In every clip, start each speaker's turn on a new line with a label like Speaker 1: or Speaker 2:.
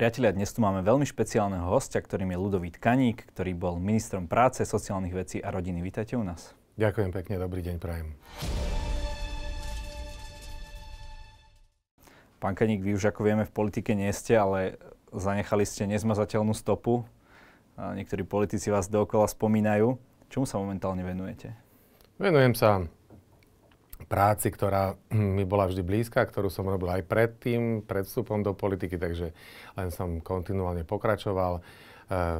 Speaker 1: Priatelia, dnes tu máme veľmi špeciálneho hostia, ktorým je Ludovít Kaník, ktorý bol ministrom práce, sociálnych vecí a rodiny. Vítajte u nás.
Speaker 2: Ďakujem pekne, dobrý deň, prajem.
Speaker 1: Pán Kaník, vy už ako vieme v politike nie ste, ale zanechali ste nezmazateľnú stopu. Niektorí politici vás dookola spomínajú. Čomu sa momentálne venujete?
Speaker 2: Venujem sa práci, ktorá mi bola vždy blízka, ktorú som robil aj predtým, pred vstupom do politiky, takže len som kontinuálne pokračoval. E,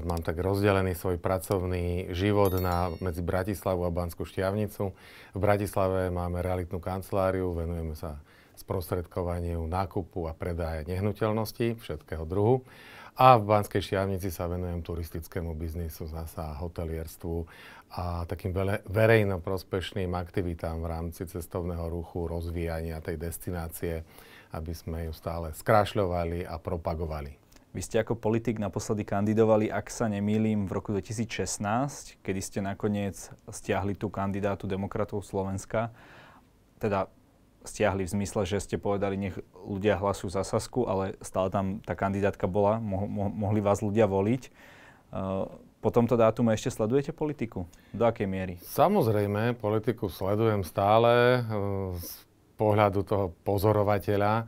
Speaker 2: mám tak rozdelený svoj pracovný život na, medzi Bratislavu a Banskú Štiavnicu. V Bratislave máme realitnú kanceláriu, venujeme sa sprostredkovaniu nákupu a predaje nehnuteľností všetkého druhu. A v Banskej Štiavnici sa venujem turistickému biznisu, zasa hotelierstvu a takým verejno prospešným aktivitám v rámci cestovného ruchu, rozvíjania tej destinácie, aby sme ju stále skrášľovali a propagovali.
Speaker 1: Vy ste ako politik naposledy kandidovali, ak sa nemýlim, v roku 2016, kedy ste nakoniec stiahli tú kandidátu demokratov Slovenska. Teda stiahli v zmysle, že ste povedali, nech ľudia hlasujú za Sasku, ale stále tam tá kandidátka bola, mo- mo- mohli vás ľudia voliť. Uh, po tomto dátume ešte sledujete politiku? Do akej miery?
Speaker 2: Samozrejme, politiku sledujem stále uh, z pohľadu toho pozorovateľa.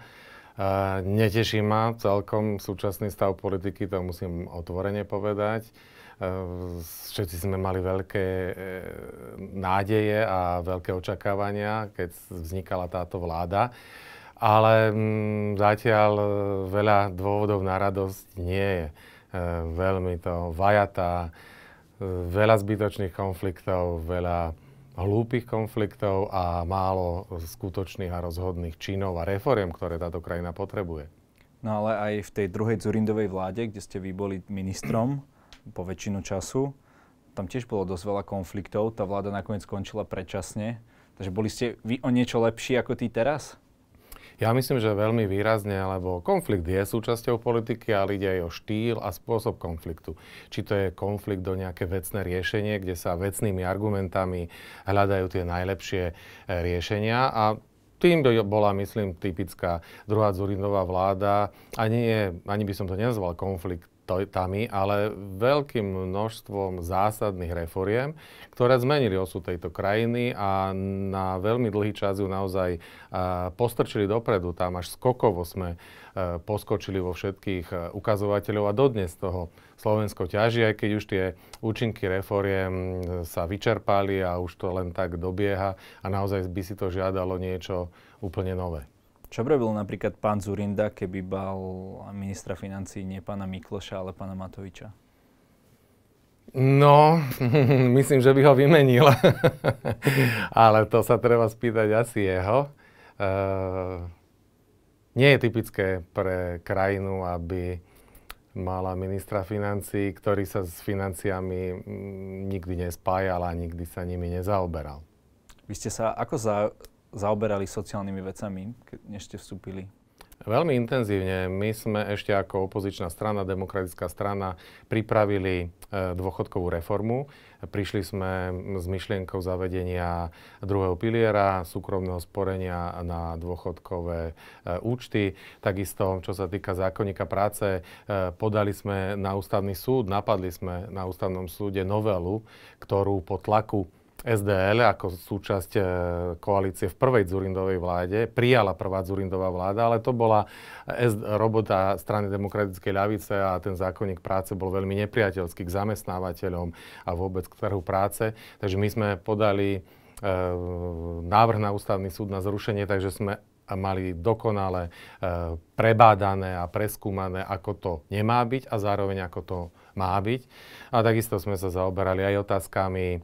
Speaker 2: Uh, neteší ma celkom súčasný stav politiky, to musím otvorene povedať. Všetci sme mali veľké e, nádeje a veľké očakávania, keď vznikala táto vláda. Ale mm, zatiaľ e, veľa dôvodov na radosť nie je. Veľmi to vajatá, veľa zbytočných konfliktov, veľa hlúpých konfliktov a málo skutočných a rozhodných činov a reforiem, ktoré táto krajina potrebuje.
Speaker 1: No ale aj v tej druhej Zurindovej vláde, kde ste vy boli ministrom, po väčšinu času. Tam tiež bolo dosť veľa konfliktov, tá vláda nakoniec skončila predčasne. Takže boli ste vy o niečo lepší ako tí teraz?
Speaker 2: Ja myslím, že veľmi výrazne, lebo konflikt je súčasťou politiky, ale ide aj o štýl a spôsob konfliktu. Či to je konflikt do nejaké vecné riešenie, kde sa vecnými argumentami hľadajú tie najlepšie e, riešenia a tým bola, myslím, typická druhá Zurindová vláda. Ani, nie, ani by som to nenazval konflikt tami, ale veľkým množstvom zásadných reforiem, ktoré zmenili osud tejto krajiny a na veľmi dlhý čas ju naozaj postrčili dopredu. Tam až skokovo sme poskočili vo všetkých ukazovateľov a dodnes toho Slovensko ťaží, aj keď už tie účinky reforiem sa vyčerpali a už to len tak dobieha a naozaj by si to žiadalo niečo úplne nové.
Speaker 1: Čo by robil napríklad pán Zurinda, keby bal ministra financí nie pána Mikloša, ale pána Matoviča?
Speaker 2: No, myslím, že by ho vymenil. ale to sa treba spýtať asi jeho. Uh, nie je typické pre krajinu, aby mala ministra financí, ktorý sa s financiami mm, nikdy nespájal a nikdy sa nimi nezaoberal.
Speaker 1: Vy ste sa ako za, zaoberali sociálnymi vecami, než ste vstúpili?
Speaker 2: Veľmi intenzívne. My sme ešte ako opozičná strana, demokratická strana, pripravili e, dôchodkovú reformu. Prišli sme s myšlienkou zavedenia druhého piliera, súkromného sporenia na dôchodkové e, účty. Takisto, čo sa týka zákonníka práce, e, podali sme na ústavný súd, napadli sme na ústavnom súde novelu, ktorú po tlaku SDL ako súčasť e, koalície v prvej Zurindovej vláde, prijala prvá Zurindová vláda, ale to bola robota strany demokratickej ľavice a ten zákonník práce bol veľmi nepriateľský k zamestnávateľom a vôbec k trhu práce. Takže my sme podali e, návrh na ústavný súd na zrušenie, takže sme mali dokonale e, prebádané a preskúmané, ako to nemá byť a zároveň ako to má byť. A takisto sme sa zaoberali aj otázkami um,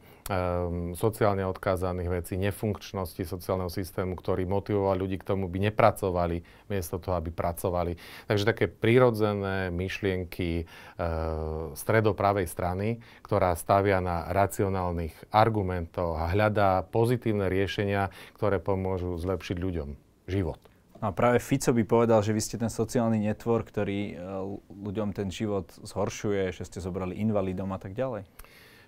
Speaker 2: sociálne odkázaných vecí, nefunkčnosti sociálneho systému, ktorý motivoval ľudí k tomu, by nepracovali, miesto toho, aby pracovali. Takže také prírodzené myšlienky uh, stredopravej strany, ktorá stavia na racionálnych argumentoch a hľadá pozitívne riešenia, ktoré pomôžu zlepšiť ľuďom život.
Speaker 1: No a práve Fico by povedal, že vy ste ten sociálny netvor, ktorý e, ľuďom ten život zhoršuje, že ste zobrali invalidom a tak ďalej.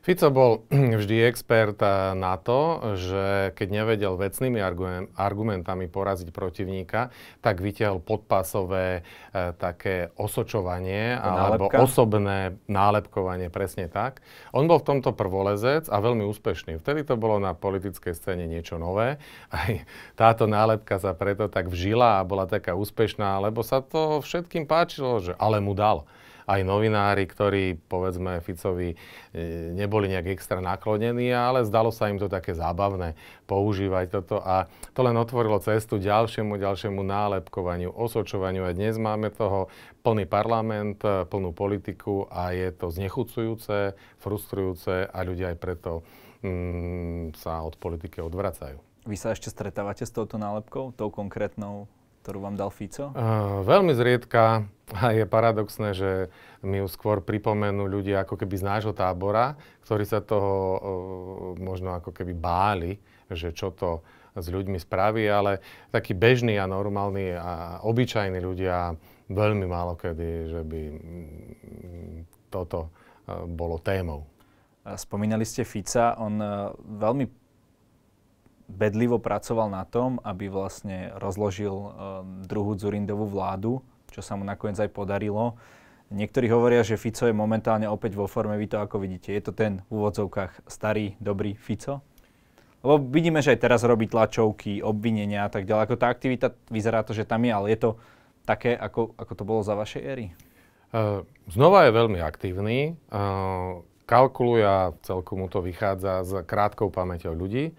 Speaker 2: Fico bol vždy expert eh, na to, že keď nevedel vecnými argumentami poraziť protivníka, tak vytiahol podpásové e, také osočovanie alebo osobné nálepkovanie, presne tak. On bol v tomto prvolezec a veľmi úspešný. Vtedy to bolo na politickej scéne niečo nové. Aj táto nálepka sa preto tak vžila a bola taká úspešná, lebo sa to všetkým páčilo, že ale mu dal aj novinári, ktorí povedzme Ficovi e, neboli nejak extra naklonení, ale zdalo sa im to také zábavné používať toto. A to len otvorilo cestu ďalšiemu, ďalšiemu nálepkovaniu, osočovaniu. A dnes máme toho plný parlament, plnú politiku a je to znechucujúce, frustrujúce a ľudia aj preto mm, sa od politiky odvracajú.
Speaker 1: Vy sa ešte stretávate s touto nálepkou, tou konkrétnou ktorú vám dal Fico?
Speaker 2: Uh, veľmi zriedka a je paradoxné, že mi ju skôr pripomenú ľudia ako keby z nášho tábora, ktorí sa toho uh, možno ako keby báli, že čo to s ľuďmi spraví, ale takí bežní a normálni a obyčajní ľudia veľmi málo kedy, že by mm, toto bolo témou.
Speaker 1: Spomínali ste Fica, on veľmi bedlivo pracoval na tom, aby vlastne rozložil uh, druhú Zurindovú vládu, čo sa mu nakoniec aj podarilo. Niektorí hovoria, že Fico je momentálne opäť vo forme, vy to ako vidíte. Je to ten v úvodzovkách starý, dobrý Fico? Lebo vidíme, že aj teraz robí tlačovky, obvinenia a tak ďalej. Ako tá aktivita, vyzerá to, že tam je, ale je to také, ako, ako to bolo za vašej éry?
Speaker 2: Uh, znova je veľmi aktívny. Uh, kalkuluje a celku mu to vychádza s krátkou pamäťou ľudí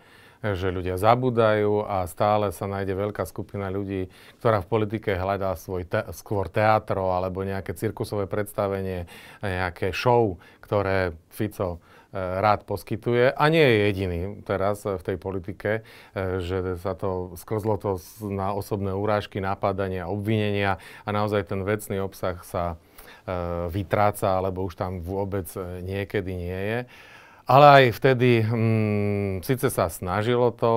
Speaker 2: že ľudia zabudajú a stále sa nájde veľká skupina ľudí, ktorá v politike hľadá svoj te- skôr teatro alebo nejaké cirkusové predstavenie, nejaké show, ktoré Fico e, rád poskytuje a nie je jediný teraz v tej politike, e, že sa to sklzlo to na osobné urážky, napadania, obvinenia a naozaj ten vecný obsah sa e, vytráca alebo už tam vôbec niekedy nie je. Ale aj vtedy, hm, síce sa snažilo to,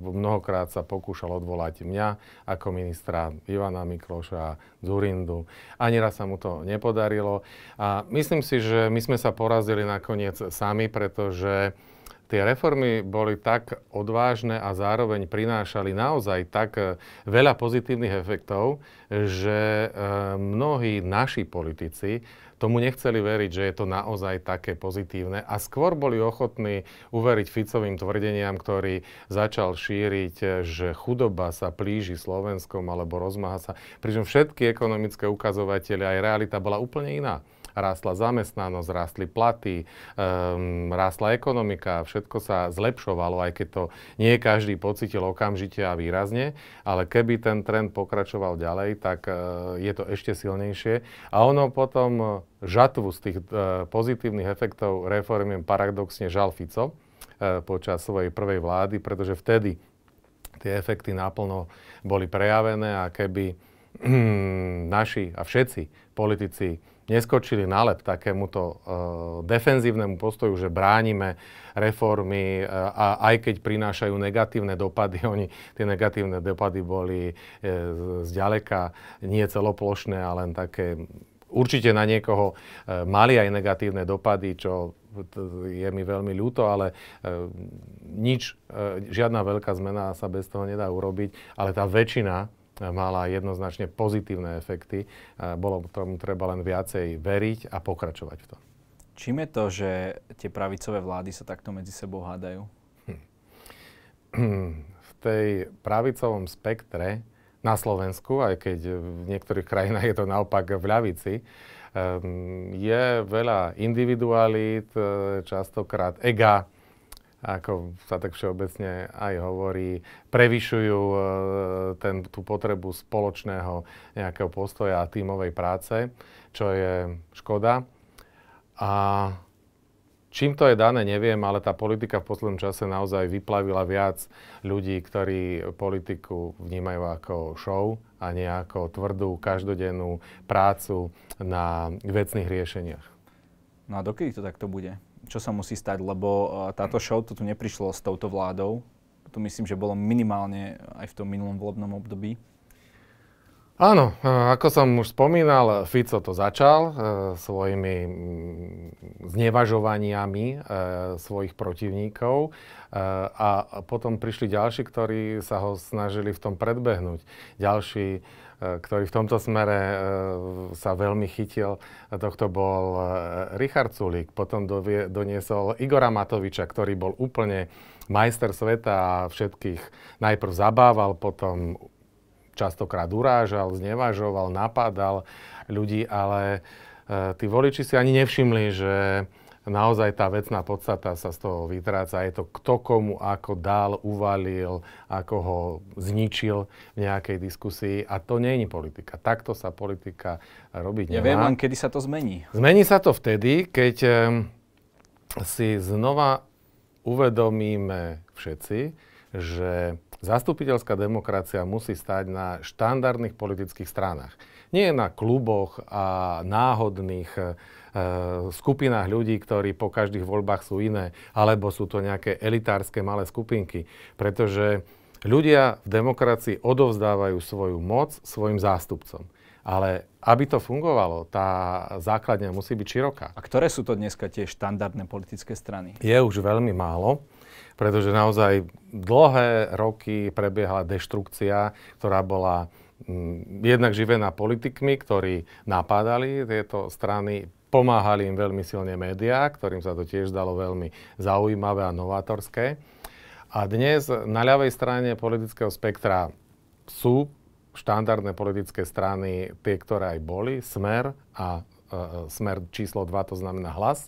Speaker 2: mnohokrát sa pokúšal odvolať mňa ako ministra Ivana Mikloša, Zurindu. Ani raz sa mu to nepodarilo. A myslím si, že my sme sa porazili nakoniec sami, pretože tie reformy boli tak odvážne a zároveň prinášali naozaj tak eh, veľa pozitívnych efektov, že eh, mnohí naši politici tomu nechceli veriť, že je to naozaj také pozitívne a skôr boli ochotní uveriť Ficovým tvrdeniam, ktorý začal šíriť, že chudoba sa plíži Slovenskom alebo rozmáha sa, pričom všetky ekonomické ukazovatele aj realita bola úplne iná rástla zamestnanosť, rástli platy, um, rástla ekonomika, všetko sa zlepšovalo, aj keď to nie každý pocitil okamžite a výrazne, ale keby ten trend pokračoval ďalej, tak uh, je to ešte silnejšie. A ono potom uh, žatvu z tých uh, pozitívnych efektov reformiem paradoxne žal Fico uh, počas svojej prvej vlády, pretože vtedy tie efekty naplno boli prejavené a keby naši a všetci politici neskočili na lep takémuto uh, defenzívnemu postoju, že bránime reformy uh, a aj keď prinášajú negatívne dopady, oni tie negatívne dopady boli uh, zďaleka nie celoplošné, ale len také určite na niekoho uh, mali aj negatívne dopady, čo je mi veľmi ľúto, ale uh, nič, uh, žiadna veľká zmena sa bez toho nedá urobiť, ale tá väčšina mala jednoznačne pozitívne efekty. Bolo tomu treba len viacej veriť a pokračovať v tom.
Speaker 1: Čím je to, že tie pravicové vlády sa takto medzi sebou hádajú?
Speaker 2: V tej pravicovom spektre na Slovensku, aj keď v niektorých krajinách je to naopak v ľavici, ehm, je veľa individualít, e, častokrát ega, ako sa tak všeobecne aj hovorí, prevyšujú e, ten, tú potrebu spoločného nejakého postoja a tímovej práce, čo je škoda. A čím to je dané, neviem, ale tá politika v poslednom čase naozaj vyplavila viac ľudí, ktorí politiku vnímajú ako show a nie ako tvrdú, každodennú prácu na vecných riešeniach.
Speaker 1: No a dokedy to takto bude? Čo sa musí stať, lebo táto show to tu neprišlo s touto vládou. To myslím, že bolo minimálne aj v tom minulom volebnom období.
Speaker 2: Áno, ako som už spomínal, Fico to začal e, svojimi znevažovaniami e, svojich protivníkov e, a potom prišli ďalší, ktorí sa ho snažili v tom predbehnúť. Ďalší, ktorý v tomto smere e, sa veľmi chytil, tohto bol e, Richard Sulík. Potom doniesol Igora Matoviča, ktorý bol úplne majster sveta a všetkých najprv zabával, potom častokrát urážal, znevažoval, napádal ľudí, ale tí voliči si ani nevšimli, že naozaj tá vecná podstata sa z toho vytráca. Je to kto komu ako dal, uvalil, ako ho zničil v nejakej diskusii. A to nie je politika. Takto sa politika robiť nemá.
Speaker 1: Neviem len, kedy sa to zmení.
Speaker 2: Zmení sa to vtedy, keď e, si znova uvedomíme všetci, že Zastupiteľská demokracia musí stať na štandardných politických stranách. Nie na kluboch a náhodných skupinách ľudí, ktorí po každých voľbách sú iné, alebo sú to nejaké elitárske malé skupinky. Pretože ľudia v demokracii odovzdávajú svoju moc svojim zástupcom. Ale aby to fungovalo, tá základňa musí byť široká.
Speaker 1: A ktoré sú to dneska tie štandardné politické strany?
Speaker 2: Je už veľmi málo pretože naozaj dlhé roky prebiehala deštrukcia, ktorá bola mm, jednak živená politikmi, ktorí napádali tieto strany, pomáhali im veľmi silne médiá, ktorým sa to tiež zdalo veľmi zaujímavé a novátorské. A dnes na ľavej strane politického spektra sú štandardné politické strany, tie, ktoré aj boli, Smer a e, e Smer číslo 2, to znamená hlas,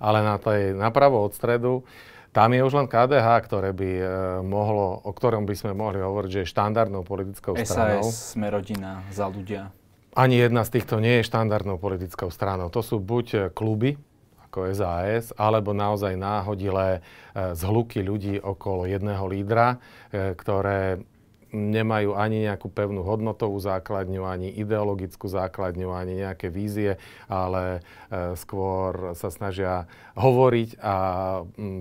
Speaker 2: ale na tej napravo od stredu tam je už len KDH, ktoré by e, mohlo, o ktorom by sme mohli hovoriť, že je štandardnou politickou SAS, stranou.
Speaker 1: SAS, sme rodina, za ľudia.
Speaker 2: Ani jedna z týchto nie je štandardnou politickou stranou. To sú buď e, kluby, ako SAS, alebo naozaj náhodilé e, zhluky ľudí okolo jedného lídra, e, ktoré nemajú ani nejakú pevnú hodnotovú základňu, ani ideologickú základňu, ani nejaké vízie, ale e, skôr sa snažia hovoriť a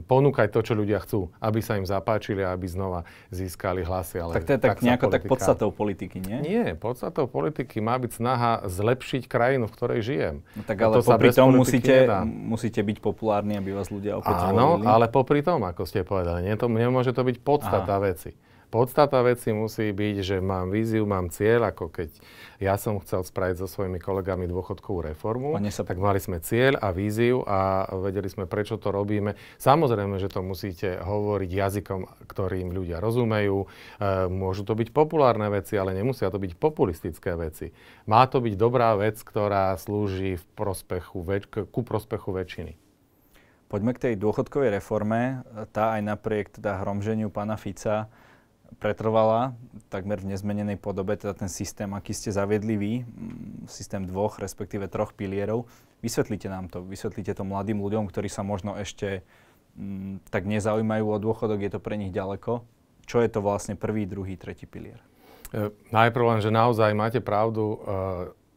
Speaker 2: ponúkať to, čo ľudia chcú, aby sa im zapáčili a aby znova získali hlasy.
Speaker 1: Ale tak to je tak, tak nejako politika... tak podstatou politiky, nie?
Speaker 2: Nie, podstatou politiky má byť snaha zlepšiť krajinu, v ktorej žijem.
Speaker 1: No tak ale to popri tom musíte, musíte byť populárni, aby vás ľudia opäť
Speaker 2: Áno, zvolili. ale popri tom, ako ste povedali, nie, to, nemôže to byť podstata Aha. veci. Podstata veci musí byť, že mám víziu, mám cieľ, ako keď ja som chcel spraviť so svojimi kolegami dôchodkovú reformu, sa... tak mali sme cieľ a víziu a vedeli sme, prečo to robíme. Samozrejme, že to musíte hovoriť jazykom, ktorým ľudia rozumejú. E, môžu to byť populárne veci, ale nemusia to byť populistické veci. Má to byť dobrá vec, ktorá slúži v prospechu, väč- ku prospechu väčšiny.
Speaker 1: Poďme k tej dôchodkovej reforme. Tá aj napriek teda hromženiu pána Fica pretrvala takmer v nezmenenej podobe, teda ten systém, aký ste zaviedli vy, systém dvoch, respektíve troch pilierov. Vysvetlite nám to, vysvetlite to mladým ľuďom, ktorí sa možno ešte m, tak nezaujímajú o dôchodok, je to pre nich ďaleko. Čo je to vlastne prvý, druhý, tretí pilier?
Speaker 2: E, najprv len, že naozaj máte pravdu, e,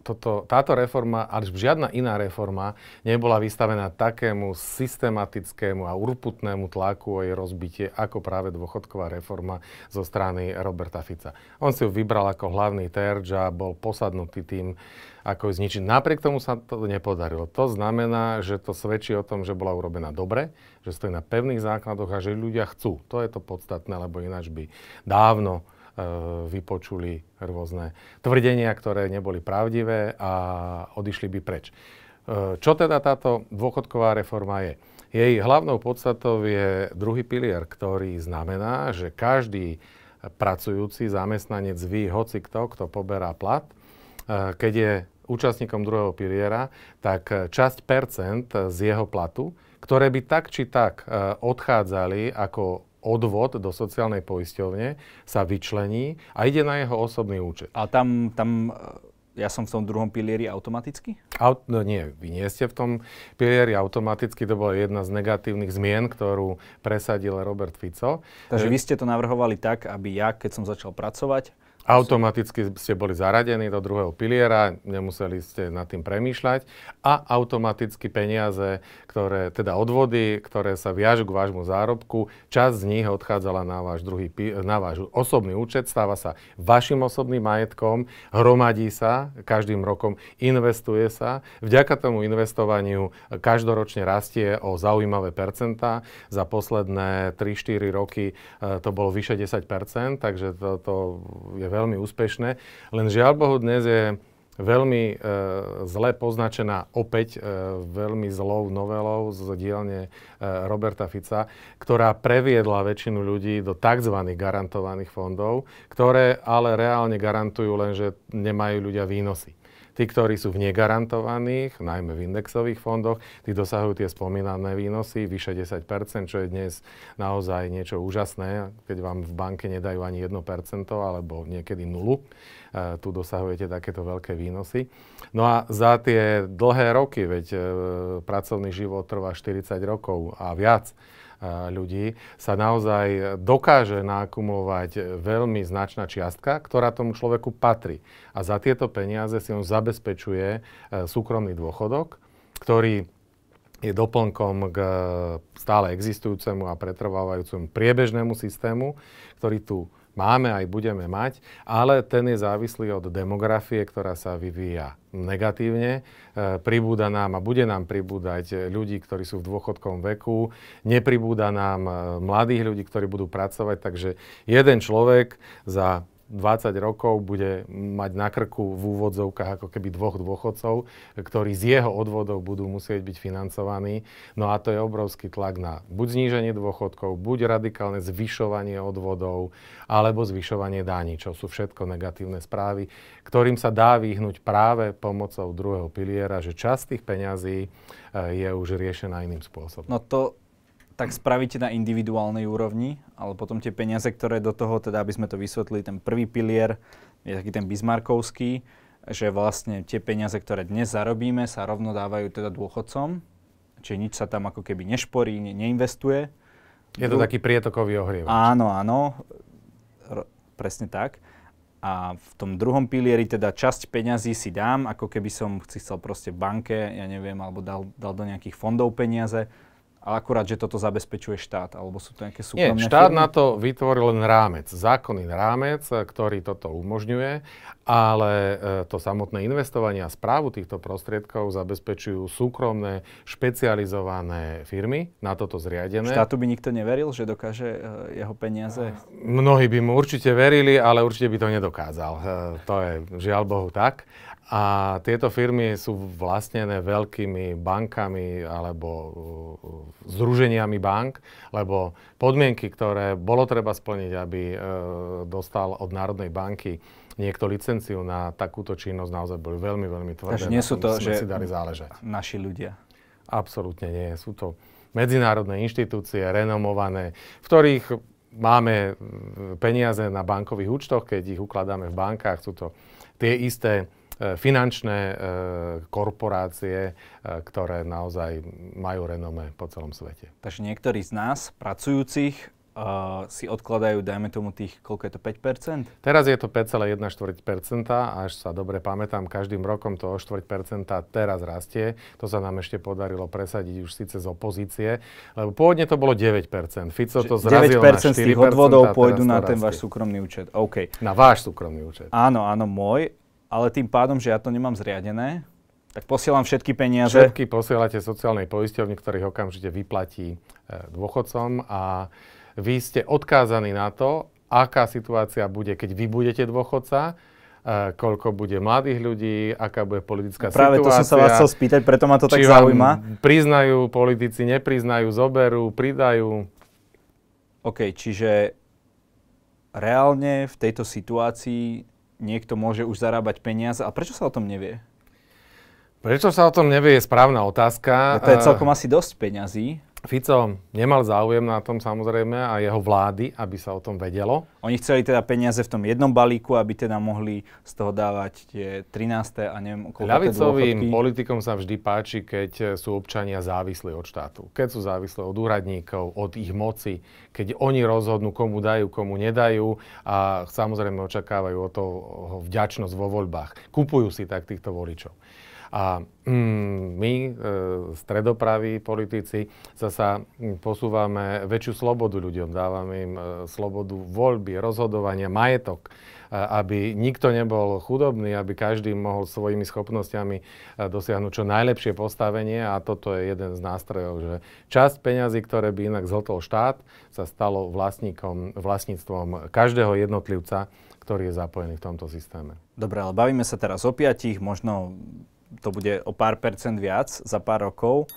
Speaker 2: toto, táto reforma, ale žiadna iná reforma nebola vystavená takému systematickému a urputnému tlaku o jej rozbitie, ako práve dôchodková reforma zo strany Roberta Fica. On si ju vybral ako hlavný terč a bol posadnutý tým, ako ju zničiť. Napriek tomu sa to nepodarilo. To znamená, že to svedčí o tom, že bola urobená dobre, že stojí na pevných základoch a že ľudia chcú. To je to podstatné, lebo ináč by dávno vypočuli rôzne tvrdenia, ktoré neboli pravdivé a odišli by preč. E, čo teda táto dôchodková reforma je? Jej hlavnou podstatou je druhý pilier, ktorý znamená, že každý pracujúci zamestnanec ví, hoci kto, kto poberá plat, e, keď je účastníkom druhého piliera, tak časť percent z jeho platu, ktoré by tak či tak odchádzali ako odvod do sociálnej poisťovne sa vyčlení a ide na jeho osobný účet.
Speaker 1: A tam, tam ja som v tom druhom pilieri automaticky?
Speaker 2: Aut, no nie, vy nie ste v tom pilieri automaticky, to bola jedna z negatívnych zmien, ktorú presadil Robert Fico.
Speaker 1: Takže vy ste to navrhovali tak, aby ja, keď som začal pracovať,
Speaker 2: Automaticky ste boli zaradení do druhého piliera, nemuseli ste nad tým premýšľať a automaticky peniaze, ktoré, teda odvody, ktoré sa viažu k vášmu zárobku, časť z nich odchádzala na váš, druhý, na váš osobný účet, stáva sa vašim osobným majetkom, hromadí sa každým rokom, investuje sa. Vďaka tomu investovaniu každoročne rastie o zaujímavé percentá. Za posledné 3-4 roky e, to bolo vyše 10%, takže to, to je veľmi úspešné. Len žiaľ Bohu dnes je veľmi e, zle poznačená opäť e, veľmi zlou novelou z dielne e, Roberta Fica, ktorá previedla väčšinu ľudí do tzv. garantovaných fondov, ktoré ale reálne garantujú len, že nemajú ľudia výnosy. Tí, ktorí sú v negarantovaných, najmä v indexových fondoch, tí dosahujú tie spomínané výnosy, vyše 10%, čo je dnes naozaj niečo úžasné, keď vám v banke nedajú ani 1% alebo niekedy nulu. E, tu dosahujete takéto veľké výnosy. No a za tie dlhé roky, veď e, pracovný život trvá 40 rokov a viac, ľudí, sa naozaj dokáže naakumulovať veľmi značná čiastka, ktorá tomu človeku patrí. A za tieto peniaze si on zabezpečuje e, súkromný dôchodok, ktorý je doplnkom k stále existujúcemu a pretrvávajúcemu priebežnému systému, ktorý tu máme aj budeme mať, ale ten je závislý od demografie, ktorá sa vyvíja negatívne. E, pribúda nám a bude nám pribúdať ľudí, ktorí sú v dôchodkovom veku, nepribúda nám e, mladých ľudí, ktorí budú pracovať, takže jeden človek za 20 rokov bude mať na krku v úvodzovkách ako keby dvoch dôchodcov, ktorí z jeho odvodov budú musieť byť financovaní. No a to je obrovský tlak na buď zníženie dôchodkov, buď radikálne zvyšovanie odvodov, alebo zvyšovanie daní, čo sú všetko negatívne správy, ktorým sa dá vyhnúť práve pomocou druhého piliera, že časť tých peňazí eh, je už riešená iným spôsobom.
Speaker 1: No to tak spravíte na individuálnej úrovni, ale potom tie peniaze, ktoré do toho, teda aby sme to vysvetlili, ten prvý pilier je taký ten bismarkovský, že vlastne tie peniaze, ktoré dnes zarobíme, sa rovno dávajú teda dôchodcom, čiže nič sa tam ako keby nešporí, ne, neinvestuje.
Speaker 2: Je to taký prietokový ohrievač.
Speaker 1: Áno, áno, r- presne tak. A v tom druhom pilieri teda časť peňazí si dám, ako keby som chcel proste banke, ja neviem, alebo dal, dal do nejakých fondov peniaze ale akurát, že toto zabezpečuje štát, alebo sú to nejaké súkromné
Speaker 2: Nie, štát
Speaker 1: firmy?
Speaker 2: na to vytvoril len rámec, zákonný rámec, ktorý toto umožňuje, ale e, to samotné investovanie a správu týchto prostriedkov zabezpečujú súkromné, špecializované firmy, na toto zriadené.
Speaker 1: Štátu by nikto neveril, že dokáže e, jeho peniaze?
Speaker 2: Mnohí by mu určite verili, ale určite by to nedokázal. E, to je žiaľ Bohu tak. A tieto firmy sú vlastnené veľkými bankami alebo uh, združeniami bank, lebo podmienky, ktoré bolo treba splniť, aby uh, dostal od Národnej banky niekto licenciu na takúto činnosť, naozaj boli veľmi, veľmi tvrdé.
Speaker 1: Takže nie sú to, že
Speaker 2: si dali záležať.
Speaker 1: naši ľudia.
Speaker 2: Absolútne nie. Sú to medzinárodné inštitúcie, renomované, v ktorých máme uh, peniaze na bankových účtoch, keď ich ukladáme v bankách, sú to tie isté finančné e, korporácie, e, ktoré naozaj majú renome po celom svete.
Speaker 1: Takže niektorí z nás, pracujúcich, uh, si odkladajú, dajme tomu tých, koľko je to, 5%?
Speaker 2: Teraz je to 5,1%, až sa dobre pamätám, každým rokom to o 4% teraz rastie. To sa nám ešte podarilo presadiť už síce z opozície, lebo pôvodne to bolo 9%. Fico to zrazil 9% na 4%. z
Speaker 1: tých odvodov pôjdu na ten váš súkromný účet. OK.
Speaker 2: Na váš súkromný účet.
Speaker 1: Áno, áno, môj ale tým pádom, že ja to nemám zriadené, tak posielam všetky peniaze.
Speaker 2: Všetky posielate sociálnej poisťovni, ktorých okamžite vyplatí e, dôchodcom a vy ste odkázaní na to, aká situácia bude, keď vy budete dôchodca, e, koľko bude mladých ľudí, aká bude politická
Speaker 1: Práve
Speaker 2: situácia.
Speaker 1: Práve to som sa vás chcel spýtať, preto ma to tak zaujíma.
Speaker 2: priznajú politici, nepriznajú, zoberú, pridajú.
Speaker 1: OK, čiže reálne v tejto situácii niekto môže už zarábať peniaze. A prečo sa o tom nevie?
Speaker 2: Prečo sa o tom nevie, je správna otázka.
Speaker 1: Ja to je celkom asi dosť peňazí.
Speaker 2: Fico nemal záujem na tom samozrejme a jeho vlády, aby sa o tom vedelo.
Speaker 1: Oni chceli teda peniaze v tom jednom balíku, aby teda mohli z toho dávať tie 13. a neviem, koľko
Speaker 2: Ľavicovým politikom sa vždy páči, keď sú občania závislí od štátu. Keď sú závislí od úradníkov, od ich moci, keď oni rozhodnú, komu dajú, komu nedajú a samozrejme očakávajú o to vďačnosť vo voľbách. Kupujú si tak týchto voličov. A mm, my, e, stredopraví politici, zasa posúvame väčšiu slobodu ľuďom, dávame im e, slobodu voľby, rozhodovania, majetok, e, aby nikto nebol chudobný, aby každý mohol svojimi schopnosťami dosiahnuť čo najlepšie postavenie a toto je jeden z nástrojov, že časť peňazí, ktoré by inak zhltol štát, sa stalo vlastníkom, vlastníctvom každého jednotlivca, ktorý je zapojený v tomto systéme.
Speaker 1: Dobre, ale bavíme sa teraz o piatich, možno to bude o pár percent viac za pár rokov.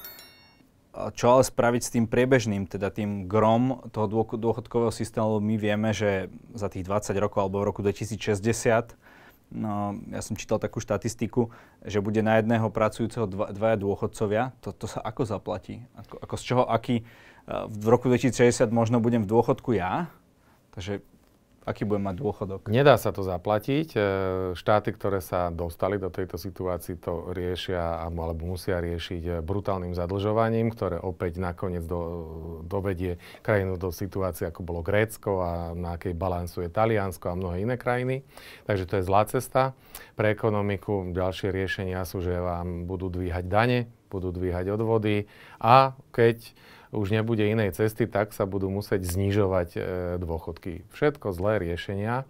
Speaker 1: Čo ale spraviť s tým priebežným, teda tým grom toho dôchodkového systému? My vieme, že za tých 20 rokov alebo v roku 2060 No, ja som čítal takú štatistiku, že bude na jedného pracujúceho dva, dvaja dôchodcovia. To, to sa ako zaplatí? Ako, ako z čoho, aký... V roku 2060 možno budem v dôchodku ja, takže aký bude mať dôchodok?
Speaker 2: Nedá sa to zaplatiť. E, štáty, ktoré sa dostali do tejto situácii, to riešia alebo musia riešiť e, brutálnym zadlžovaním, ktoré opäť nakoniec do, dovedie krajinu do situácie, ako bolo Grécko a na akej balansuje Taliansko a mnohé iné krajiny. Takže to je zlá cesta pre ekonomiku. Ďalšie riešenia sú, že vám budú dvíhať dane, budú dvíhať odvody a keď už nebude inej cesty, tak sa budú musieť znižovať e, dôchodky. Všetko zlé riešenia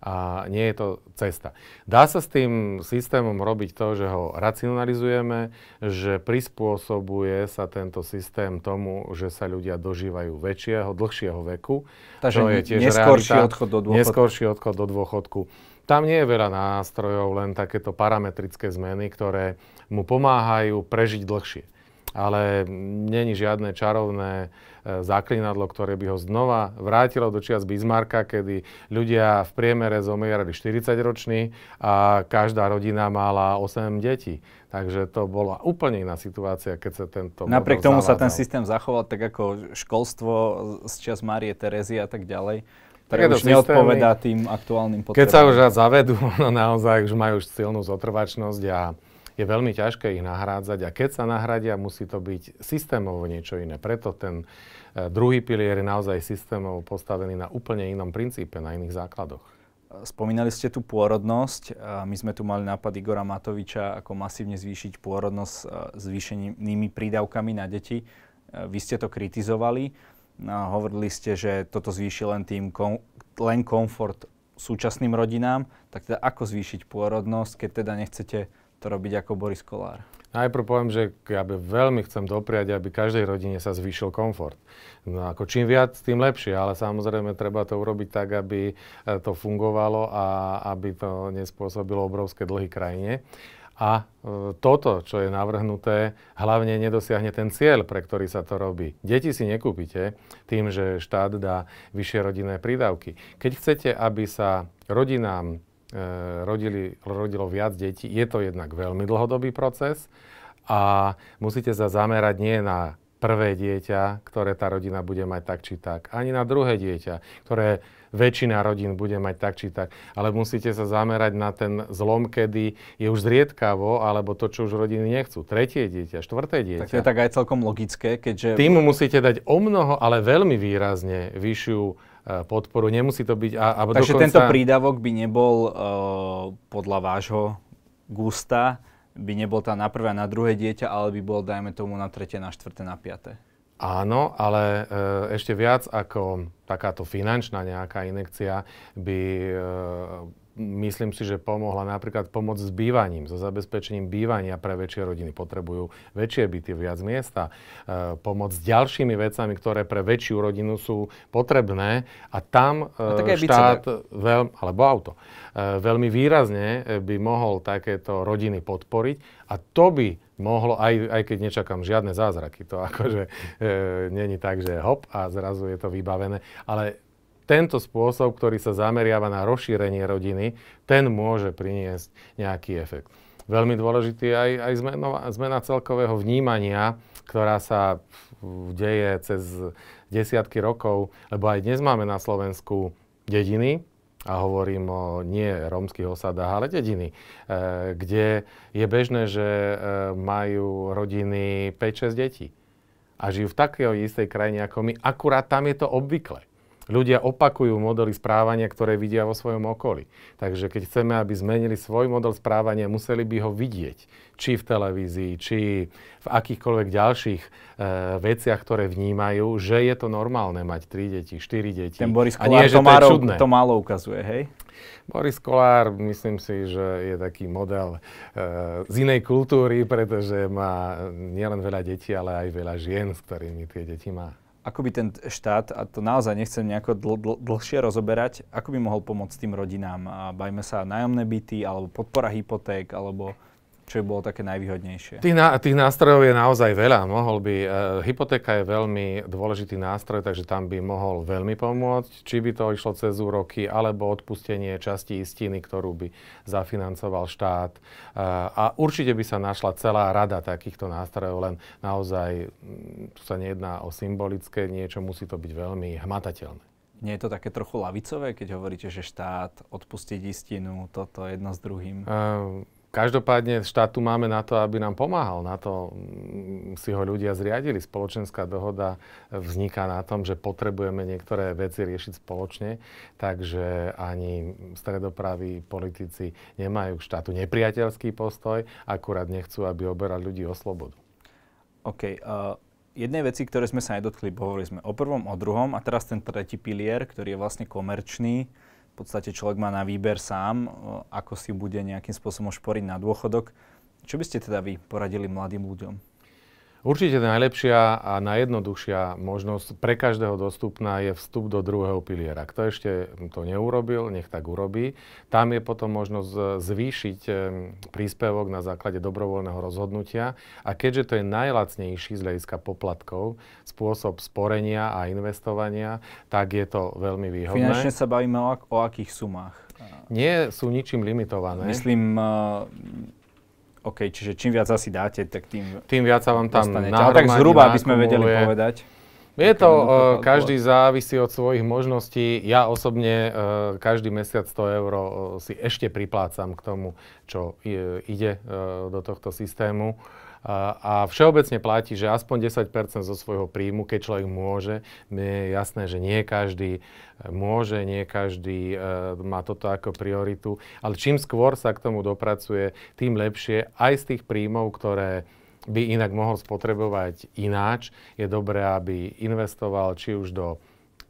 Speaker 2: a nie je to cesta. Dá sa s tým systémom robiť to, že ho racionalizujeme, že prispôsobuje sa tento systém tomu, že sa ľudia dožívajú väčšieho, dlhšieho veku.
Speaker 1: Takže to je tiež neskorší realita, odchod do dôchodku.
Speaker 2: Neskorší odchod do dôchodku. Tam nie je veľa nástrojov, len takéto parametrické zmeny, ktoré mu pomáhajú prežiť dlhšie ale není žiadne čarovné e, zaklinadlo, ktoré by ho znova vrátilo do čias Bismarcka, kedy ľudia v priemere zomierali 40 roční a každá rodina mala 8 detí. Takže to bola úplne iná situácia, keď sa tento
Speaker 1: Napriek tomu zavádzal. sa ten systém zachoval tak ako školstvo z čias Márie Terezy a tak ďalej ktoré už neodpovedá tým aktuálnym potrebám.
Speaker 2: Keď sa už zavedú, no naozaj už majú silnú zotrvačnosť a je veľmi ťažké ich nahrádzať a keď sa nahradia, musí to byť systémovo niečo iné. Preto ten e, druhý pilier je naozaj systémovo postavený na úplne inom princípe, na iných základoch.
Speaker 1: Spomínali ste tu pôrodnosť. My sme tu mali nápad Igora Matoviča, ako masívne zvýšiť pôrodnosť e, zvýšenými prídavkami na deti. E, vy ste to kritizovali. Hovorili ste, že toto zvýši len tým kom, len komfort súčasným rodinám. Tak teda ako zvýšiť pôrodnosť, keď teda nechcete to robiť ako Boris Kolár?
Speaker 2: Najprv poviem, že ja by veľmi chcem dopriať, aby každej rodine sa zvýšil komfort. No ako čím viac, tým lepšie, ale samozrejme treba to urobiť tak, aby e, to fungovalo a aby to nespôsobilo obrovské dlhy krajine. A e, toto, čo je navrhnuté, hlavne nedosiahne ten cieľ, pre ktorý sa to robí. Deti si nekúpite tým, že štát dá vyššie rodinné prídavky. Keď chcete, aby sa rodinám rodili, rodilo viac detí. Je to jednak veľmi dlhodobý proces a musíte sa zamerať nie na prvé dieťa, ktoré tá rodina bude mať tak či tak, ani na druhé dieťa, ktoré väčšina rodín bude mať tak či tak, ale musíte sa zamerať na ten zlom, kedy je už zriedkavo, alebo to, čo už rodiny nechcú. Tretie dieťa, štvrté dieťa.
Speaker 1: Tak to je tak aj celkom logické, keďže...
Speaker 2: Tým musíte dať o mnoho, ale veľmi výrazne vyššiu podporu. Nemusí to byť... A, a
Speaker 1: Takže dokonca... tento prídavok by nebol uh, podľa vášho gusta, by nebol tam na prvé a na druhé dieťa, ale by bol, dajme tomu, na tretie, na štvrté, na piaté.
Speaker 2: Áno, ale e, ešte viac ako takáto finančná nejaká inekcia by e, myslím si, že pomohla napríklad pomoc s bývaním, so zabezpečením bývania pre väčšie rodiny. Potrebujú väčšie byty, viac miesta. E, pomoc s ďalšími vecami, ktoré pre väčšiu rodinu sú potrebné. A tam e, štát, veľ, alebo auto, e, veľmi výrazne by mohol takéto rodiny podporiť. A to by mohlo, aj, aj keď nečakám žiadne zázraky, to akože e, není tak, že hop a zrazu je to vybavené, ale tento spôsob, ktorý sa zameriava na rozšírenie rodiny, ten môže priniesť nejaký efekt. veľmi dôležitý aj, aj zmena, zmena celkového vnímania, ktorá sa deje cez desiatky rokov, lebo aj dnes máme na Slovensku dediny, a hovorím o nie rómskych osadách, ale dediny, e, kde je bežné, že e, majú rodiny 5-6 detí a žijú v takej istej krajine ako my. Akurát tam je to obvykle ľudia opakujú modely správania, ktoré vidia vo svojom okolí. Takže keď chceme, aby zmenili svoj model správania, museli by ho vidieť. Či v televízii, či v akýchkoľvek ďalších e, veciach, ktoré vnímajú, že je to normálne mať 3 deti, 4 deti.
Speaker 1: Ten Boris Kolár nie, to, málo, to málo ukazuje, hej?
Speaker 2: Boris Kolár, myslím si, že je taký model e, z inej kultúry, pretože má nielen veľa detí, ale aj veľa žien, s ktorými tie deti má
Speaker 1: ako by ten štát, a to naozaj nechcem nejako dl- dl- dlhšie rozoberať, ako by mohol pomôcť tým rodinám? A bajme sa nájomné byty, alebo podpora hypoték, alebo čo by bolo také najvýhodnejšie?
Speaker 2: Tých, na, tých nástrojov je naozaj veľa. Mohol by, e, hypotéka je veľmi dôležitý nástroj, takže tam by mohol veľmi pomôcť. Či by to išlo cez úroky, alebo odpustenie časti istiny, ktorú by zafinancoval štát. E, a určite by sa našla celá rada takýchto nástrojov, len naozaj mm, tu sa nejedná o symbolické niečo, musí to byť veľmi hmatateľné.
Speaker 1: Nie je to také trochu lavicové, keď hovoríte, že štát odpustiť istinu, toto jedno s druhým? Uh,
Speaker 2: Každopádne štát tu máme na to, aby nám pomáhal. Na to mm, si ho ľudia zriadili. Spoločenská dohoda vzniká na tom, že potrebujeme niektoré veci riešiť spoločne, takže ani stredopraví politici nemajú k štátu nepriateľský postoj, akurát nechcú, aby oberali ľudí o slobodu.
Speaker 1: OK. Uh, jednej veci, ktoré sme sa nedotkli, hovorili sme o prvom, o druhom a teraz ten tretí pilier, ktorý je vlastne komerčný, v podstate človek má na výber sám, ako si bude nejakým spôsobom šporiť na dôchodok. Čo by ste teda vy poradili mladým ľuďom?
Speaker 2: Určite najlepšia a najjednoduchšia možnosť pre každého dostupná je vstup do druhého piliera. Kto ešte to neurobil, nech tak urobí. Tam je potom možnosť zvýšiť príspevok na základe dobrovoľného rozhodnutia a keďže to je najlacnejší z hľadiska poplatkov spôsob sporenia a investovania, tak je to veľmi výhodné.
Speaker 1: Finančne sa bavíme o, ak- o akých sumách?
Speaker 2: Nie sú ničím limitované.
Speaker 1: Myslím, uh, OK, čiže čím viac asi dáte, tak tým...
Speaker 2: Tým viac sa vám tam
Speaker 1: Ale tak zhruba, aby sme vedeli povedať.
Speaker 2: Je to, uh, každý závisí od svojich možností. Ja osobne uh, každý mesiac 100 eur uh, si ešte priplácam k tomu, čo je, ide uh, do tohto systému. A, a všeobecne platí, že aspoň 10% zo svojho príjmu, keď človek môže, je jasné, že nie každý e, môže, nie každý uh, má toto ako prioritu, ale čím skôr sa k tomu dopracuje, tým lepšie. Aj z tých príjmov, ktoré by inak mohol spotrebovať ináč, je dobré, aby investoval či už do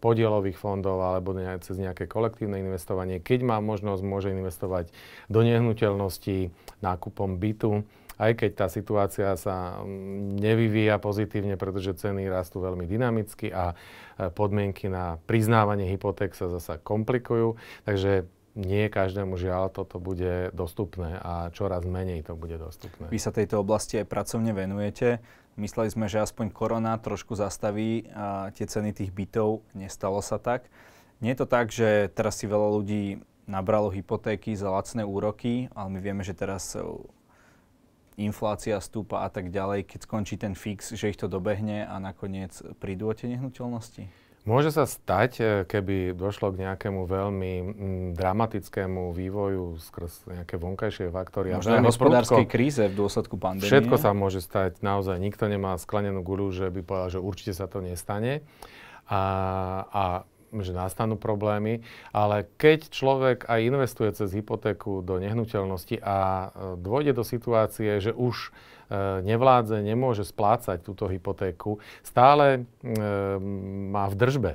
Speaker 2: podielových fondov alebo cez nejaké kolektívne investovanie. Keď má možnosť, môže investovať do nehnuteľností, nákupom bytu aj keď tá situácia sa mm, nevyvíja pozitívne, pretože ceny rastú veľmi dynamicky a e, podmienky na priznávanie hypoték sa zasa komplikujú. Takže nie každému žiaľ toto bude dostupné a čoraz menej to bude dostupné.
Speaker 1: Vy sa tejto oblasti aj pracovne venujete. Mysleli sme, že aspoň korona trošku zastaví a tie ceny tých bytov. Nestalo sa tak. Nie je to tak, že teraz si veľa ľudí nabralo hypotéky za lacné úroky, ale my vieme, že teraz inflácia stúpa a tak ďalej, keď skončí ten fix, že ich to dobehne a nakoniec prídu o tie nehnuteľnosti?
Speaker 2: Môže sa stať, e, keby došlo k nejakému veľmi dramatickému vývoju skrz nejaké vonkajšie faktory.
Speaker 1: Možno aj hospodárskej kríze v dôsledku pandémie.
Speaker 2: Všetko sa môže stať. Naozaj nikto nemá sklenenú guľu, že by povedal, že určite sa to nestane. A, a že nastanú problémy, ale keď človek aj investuje cez hypotéku do nehnuteľnosti a e, dôjde do situácie, že už e, nevládze, nemôže splácať túto hypotéku, stále e, má v držbe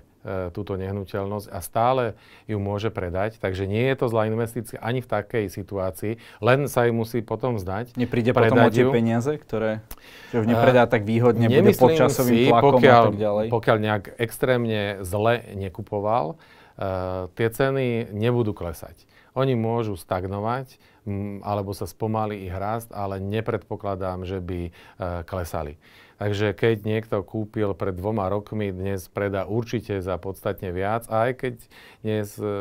Speaker 2: túto nehnuteľnosť a stále ju môže predať. Takže nie je to zlá investícia ani v takej situácii, len sa jej musí potom zdať.
Speaker 1: Nepríde potom o tie peniaze, ktoré že už nepredá tak výhodne, bude pod časovým si, tlakom pokiaľ, a tak ďalej?
Speaker 2: Pokiaľ nejak extrémne zle nekupoval, tie ceny nebudú klesať. Oni môžu stagnovať, alebo sa spomalí ich rast, ale nepredpokladám, že by uh, klesali. Takže keď niekto kúpil pred dvoma rokmi, dnes predá určite za podstatne viac. Aj keď dnes, e,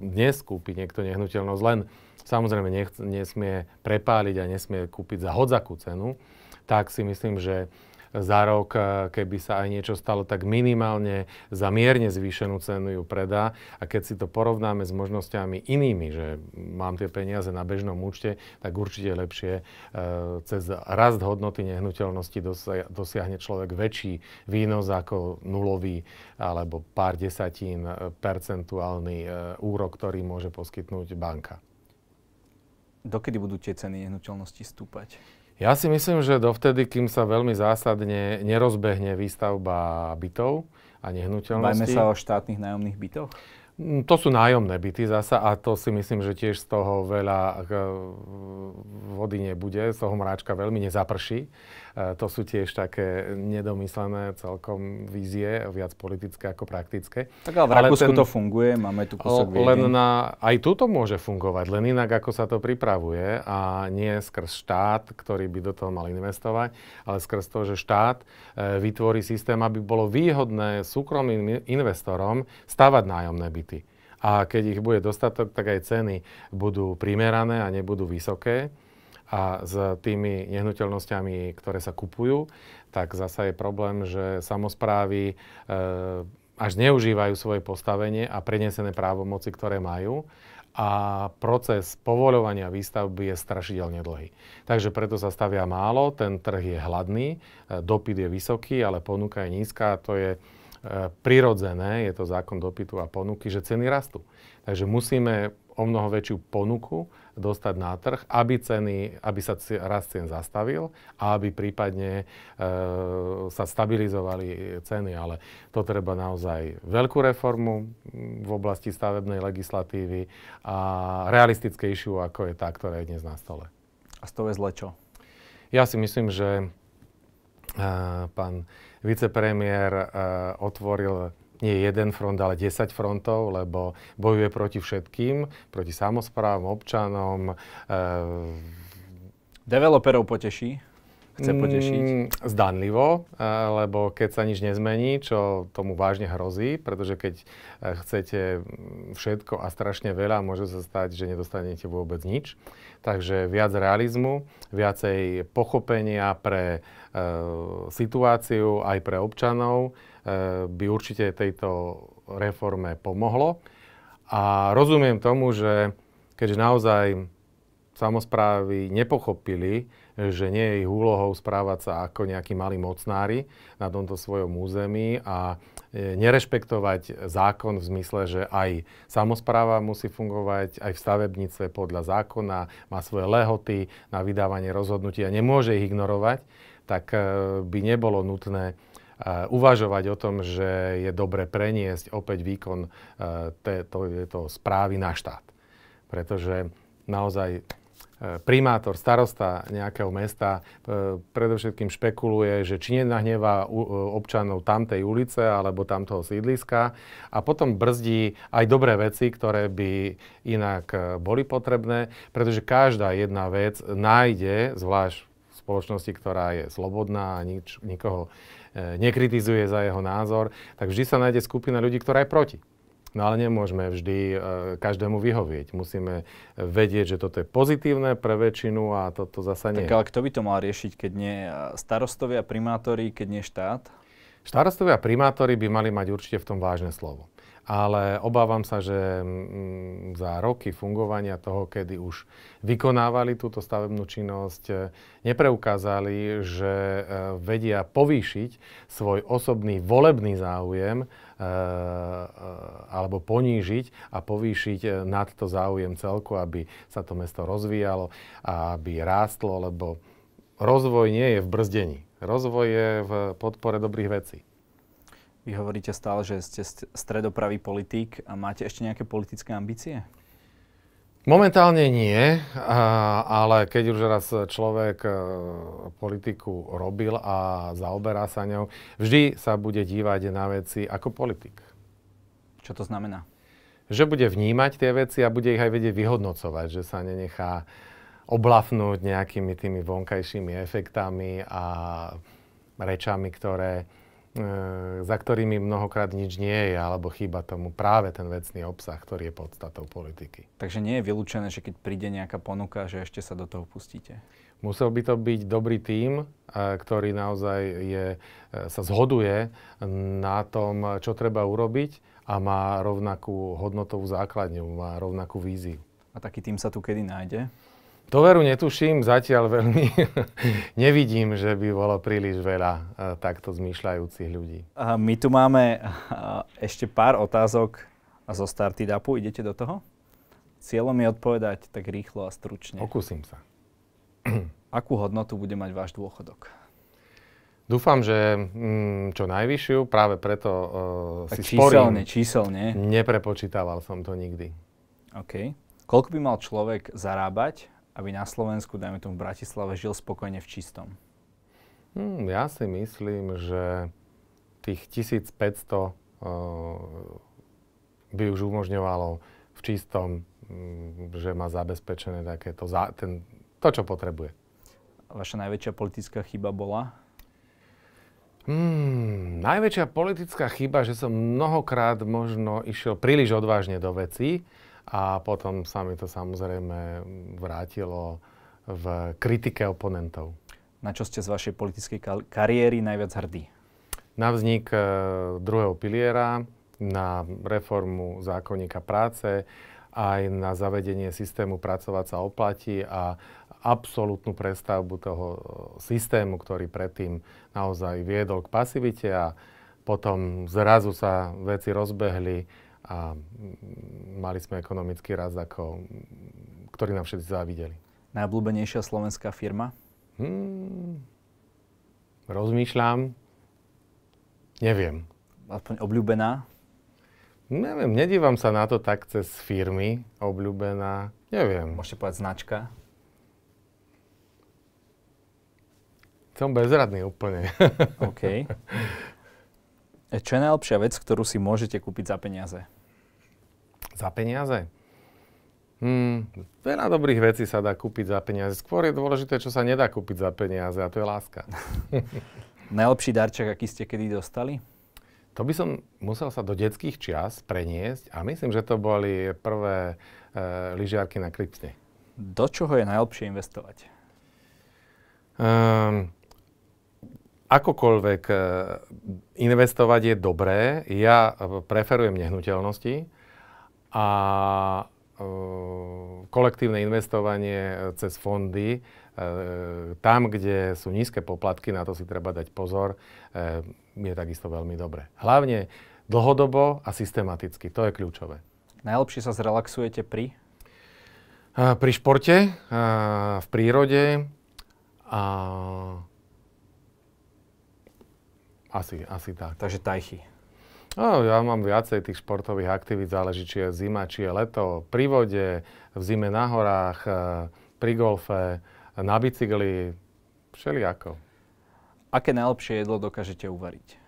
Speaker 2: dnes kúpi niekto nehnuteľnosť len samozrejme nech, nesmie prepáliť a nesmie kúpiť za hodzakú cenu, tak si myslím, že za rok, eh, keby sa aj niečo stalo, tak minimálne za mierne zvýšenú cenu ju predá. A keď si to porovnáme s možnosťami inými, že mám tie peniaze na bežnom účte, tak určite lepšie e, cez rast hodnoty nehnuteľnosti dosiahne človek väčší výnos ako nulový alebo pár desatín eh, percentuálny e, úrok, ktorý môže poskytnúť banka.
Speaker 1: Dokedy budú tie ceny nehnuteľnosti stúpať?
Speaker 2: Ja si myslím, že dovtedy, kým sa veľmi zásadne nerozbehne výstavba bytov a nehnuteľností.
Speaker 1: Bajme sa o štátnych nájomných bytoch?
Speaker 2: Mm, to sú nájomné byty zasa a to si myslím, že tiež z toho veľa vody nebude, z toho mráčka veľmi nezaprší. To sú tiež také nedomyslené celkom vízie, viac politické ako praktické.
Speaker 1: Tak ale v Rakúsku to funguje, máme tu kúsok
Speaker 2: Len na, aj tu to môže fungovať, len inak ako sa to pripravuje a nie skrz štát, ktorý by do toho mal investovať, ale skrz to, že štát e, vytvorí systém, aby bolo výhodné súkromným investorom stavať nájomné byty. A keď ich bude dostatok, tak aj ceny budú primerané a nebudú vysoké. A s tými nehnuteľnosťami, ktoré sa kupujú, tak zasa je problém, že samozprávy e, až neužívajú svoje postavenie a prenesené právomoci, ktoré majú a proces povoľovania výstavby je strašidelne dlhý. Takže preto sa stavia málo, ten trh je hladný, e, dopyt je vysoký, ale ponuka je nízka to je E, prirodzené, je to zákon dopytu a ponuky, že ceny rastú. Takže musíme o mnoho väčšiu ponuku dostať na trh, aby, ceny, aby sa rast cien zastavil a aby prípadne e, sa stabilizovali ceny. Ale to treba naozaj veľkú reformu v oblasti stavebnej legislatívy a realistickejšiu, ako je tá, ktorá je dnes na stole.
Speaker 1: A z toho je zle čo?
Speaker 2: Ja si myslím, že e, pán vicepremiér uh, otvoril nie jeden front, ale 10 frontov, lebo bojuje proti všetkým, proti samozprávom, občanom. Uh,
Speaker 1: Developerov poteší? Chce mm, potešiť?
Speaker 2: Zdanlivo, lebo keď sa nič nezmení, čo tomu vážne hrozí, pretože keď chcete všetko a strašne veľa, môže sa stať, že nedostanete vôbec nič. Takže viac realizmu, viacej pochopenia pre E, situáciu aj pre občanov by určite tejto reforme pomohlo. A rozumiem tomu, že keďže naozaj samozprávy nepochopili, že nie je ich úlohou správať sa ako nejakí malí mocnári na tomto svojom území a e, nerešpektovať zákon v zmysle, že aj samozpráva musí fungovať aj v stavebnice podľa zákona, má svoje lehoty na vydávanie rozhodnutí a nemôže ich ignorovať, tak e, by nebolo nutné uvažovať o tom, že je dobre preniesť opäť výkon e, tejto správy na štát. Pretože naozaj primátor, starosta nejakého mesta predovšetkým špekuluje, že či nenahnevá občanov tamtej ulice alebo tamtoho sídliska a potom brzdí aj dobré veci, ktoré by inak boli potrebné, pretože každá jedna vec nájde, zvlášť spoločnosti, ktorá je slobodná a nič, nikoho e, nekritizuje za jeho názor, tak vždy sa nájde skupina ľudí, ktorá je proti. No ale nemôžeme vždy e, každému vyhovieť. Musíme vedieť, že toto je pozitívne pre väčšinu a toto zasa nie.
Speaker 1: Tak ale kto by to mal riešiť, keď nie starostovia, primátori, keď nie štát?
Speaker 2: Starostovia a primátori by mali mať určite v tom vážne slovo ale obávam sa, že mm, za roky fungovania toho, kedy už vykonávali túto stavebnú činnosť, e, nepreukázali, že e, vedia povýšiť svoj osobný volebný záujem e, alebo ponížiť a povýšiť nad to záujem celku, aby sa to mesto rozvíjalo a aby rástlo, lebo rozvoj nie je v brzdení. Rozvoj je v podpore dobrých vecí.
Speaker 1: Vy hovoríte stále, že ste stredopravý politík a máte ešte nejaké politické ambície?
Speaker 2: Momentálne nie, ale keď už raz človek e, politiku robil a zaoberá sa ňou, vždy sa bude dívať na veci ako politik.
Speaker 1: Čo to znamená?
Speaker 2: Že bude vnímať tie veci a bude ich aj vedieť vyhodnocovať, že sa nenechá oblafnúť nejakými tými vonkajšími efektami a rečami, ktoré za ktorými mnohokrát nič nie je, alebo chýba tomu práve ten vecný obsah, ktorý je podstatou politiky.
Speaker 1: Takže nie je vylúčené, že keď príde nejaká ponuka, že ešte sa do toho pustíte?
Speaker 2: Musel by to byť dobrý tím, ktorý naozaj je, sa zhoduje na tom, čo treba urobiť a má rovnakú hodnotovú základňu, má rovnakú víziu.
Speaker 1: A taký tým sa tu kedy nájde?
Speaker 2: To veru netuším, zatiaľ veľmi nevidím, že by bolo príliš veľa uh, takto zmýšľajúcich ľudí.
Speaker 1: My tu máme uh, ešte pár otázok zo Startupu. Idete do toho? Cieľom je odpovedať tak rýchlo a stručne.
Speaker 2: Pokúsim sa.
Speaker 1: Akú hodnotu bude mať váš dôchodok?
Speaker 2: Dúfam, že mm, čo najvyššiu, práve preto uh,
Speaker 1: tak
Speaker 2: si
Speaker 1: číselne,
Speaker 2: sporím.
Speaker 1: číselne.
Speaker 2: Neprepočítával som to nikdy.
Speaker 1: OK. Koľko by mal človek zarábať, aby na Slovensku, dajme tomu v Bratislave, žil spokojne v čistom?
Speaker 2: Hmm, ja si myslím, že tých 1500 uh, by už umožňovalo v čistom, um, že má zabezpečené takéto, za, ten, to, čo potrebuje.
Speaker 1: Vaša najväčšia politická chyba bola?
Speaker 2: Hmm, najväčšia politická chyba, že som mnohokrát možno išiel príliš odvážne do vecí a potom sa mi to samozrejme vrátilo v kritike oponentov.
Speaker 1: Na čo ste z vašej politickej kariéry najviac hrdí?
Speaker 2: Na vznik e, druhého piliera, na reformu zákonníka práce, aj na zavedenie systému pracovať sa oplatí a absolútnu prestavbu toho systému, ktorý predtým naozaj viedol k pasivite a potom zrazu sa veci rozbehli a mali sme ekonomický rast, ako, ktorý nám všetci závideli.
Speaker 1: Najobľúbenejšia slovenská firma?
Speaker 2: Hmm, rozmýšľam. Neviem.
Speaker 1: Aspoň obľúbená?
Speaker 2: Neviem, nedívam sa na to tak cez firmy. Obľúbená. Neviem.
Speaker 1: Môžete povedať značka?
Speaker 2: Som bezradný úplne.
Speaker 1: OK. Čo je najlepšia vec, ktorú si môžete kúpiť za peniaze?
Speaker 2: Za peniaze? Hmm, veľa dobrých vecí sa dá kúpiť za peniaze. Skôr je dôležité, čo sa nedá kúpiť za peniaze a to je láska.
Speaker 1: Najlepší darček, aký ste kedy dostali?
Speaker 2: To by som musel sa do detských čias preniesť a myslím, že to boli prvé e, lyžiarky na krypte.
Speaker 1: Do čoho je najlepšie investovať?
Speaker 2: Um, akokoľvek e, investovať je dobré. Ja preferujem nehnuteľnosti a e, kolektívne investovanie cez fondy, e, tam, kde sú nízke poplatky, na to si treba dať pozor, e, je takisto veľmi dobré. Hlavne dlhodobo a systematicky, to je kľúčové.
Speaker 1: Najlepšie sa zrelaxujete pri?
Speaker 2: Pri športe, v prírode a asi, asi tak.
Speaker 1: Takže tajchy.
Speaker 2: No, ja mám viacej tých športových aktivít, záleží, či je zima, či je leto. Pri vode, v zime na horách, e, pri golfe, na bicykli, všelijako.
Speaker 1: Aké najlepšie jedlo dokážete uvariť?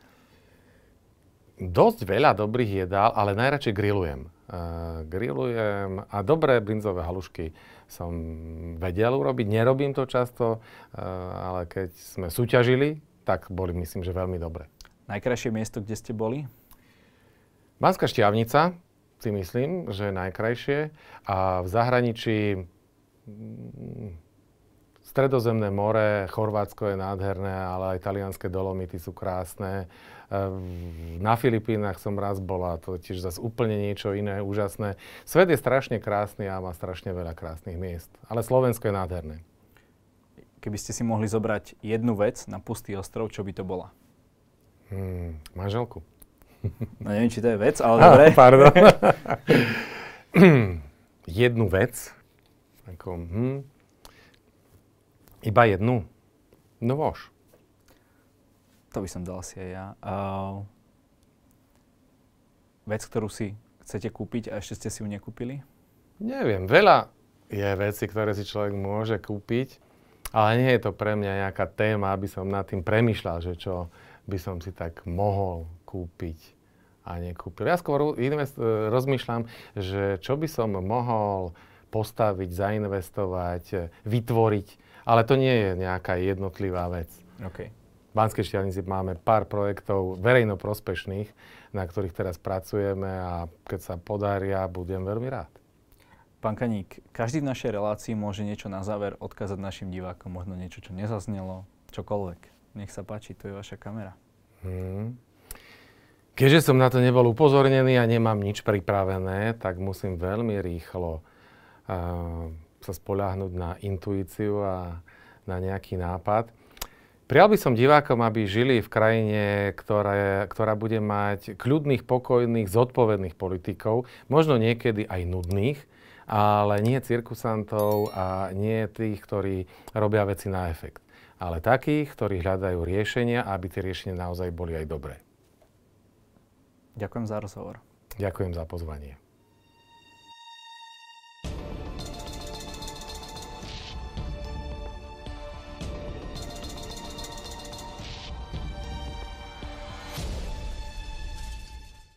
Speaker 2: Dosť veľa dobrých jedál, ale najradšej grillujem. Uh, grillujem a dobré brinzové halušky som vedel urobiť. Nerobím to často, uh, ale keď sme súťažili, tak boli myslím, že veľmi dobré.
Speaker 1: Najkrajšie miesto, kde ste boli?
Speaker 2: Banská šťavnica si myslím, že najkrajšie. A v zahraničí mm, Stredozemné more, Chorvátsko je nádherné, ale aj talianské dolomity sú krásne. Ehm, na Filipínach som raz bola, to je tiež zase úplne niečo iné, úžasné. Svet je strašne krásny a má strašne veľa krásnych miest. Ale Slovensko je nádherné.
Speaker 1: Keby ste si mohli zobrať jednu vec na pustý ostrov, čo by to bola?
Speaker 2: Hmm, manželku.
Speaker 1: No neviem, či to je vec, ale ah, dobre.
Speaker 2: Pardon. jednu vec. Ako, hm. Iba jednu? No vož.
Speaker 1: To by som dal si aj ja. Uh, vec, ktorú si chcete kúpiť a ešte ste si ju nekúpili?
Speaker 2: Neviem. Veľa je veci, ktoré si človek môže kúpiť, ale nie je to pre mňa nejaká téma, aby som nad tým premyšľal, že čo by som si tak mohol kúpiť a nekúpil. Ja skôr invest, e, rozmýšľam, že čo by som mohol postaviť, zainvestovať, e, vytvoriť, ale to nie je nejaká jednotlivá vec.
Speaker 1: Okay.
Speaker 2: Banskej Štiavnici máme pár projektov verejnoprospešných, na ktorých teraz pracujeme a keď sa podaria, budem veľmi rád.
Speaker 1: Pán Kaník, každý v našej relácii môže niečo na záver odkázať našim divákom, možno niečo, čo nezaznelo, čokoľvek. Nech sa páči, tu je vaša kamera. Hmm.
Speaker 2: Keďže som na to nebol upozornený a nemám nič pripravené, tak musím veľmi rýchlo uh, sa spoľahnúť na intuíciu a na nejaký nápad. Prijal by som divákom, aby žili v krajine, ktorá, ktorá bude mať kľudných, pokojných, zodpovedných politikov, možno niekedy aj nudných, ale nie cirkusantov a nie tých, ktorí robia veci na efekt. Ale takých, ktorí hľadajú riešenia, aby tie riešenia naozaj boli aj dobré.
Speaker 1: Ďakujem za rozhovor.
Speaker 2: Ďakujem za pozvanie.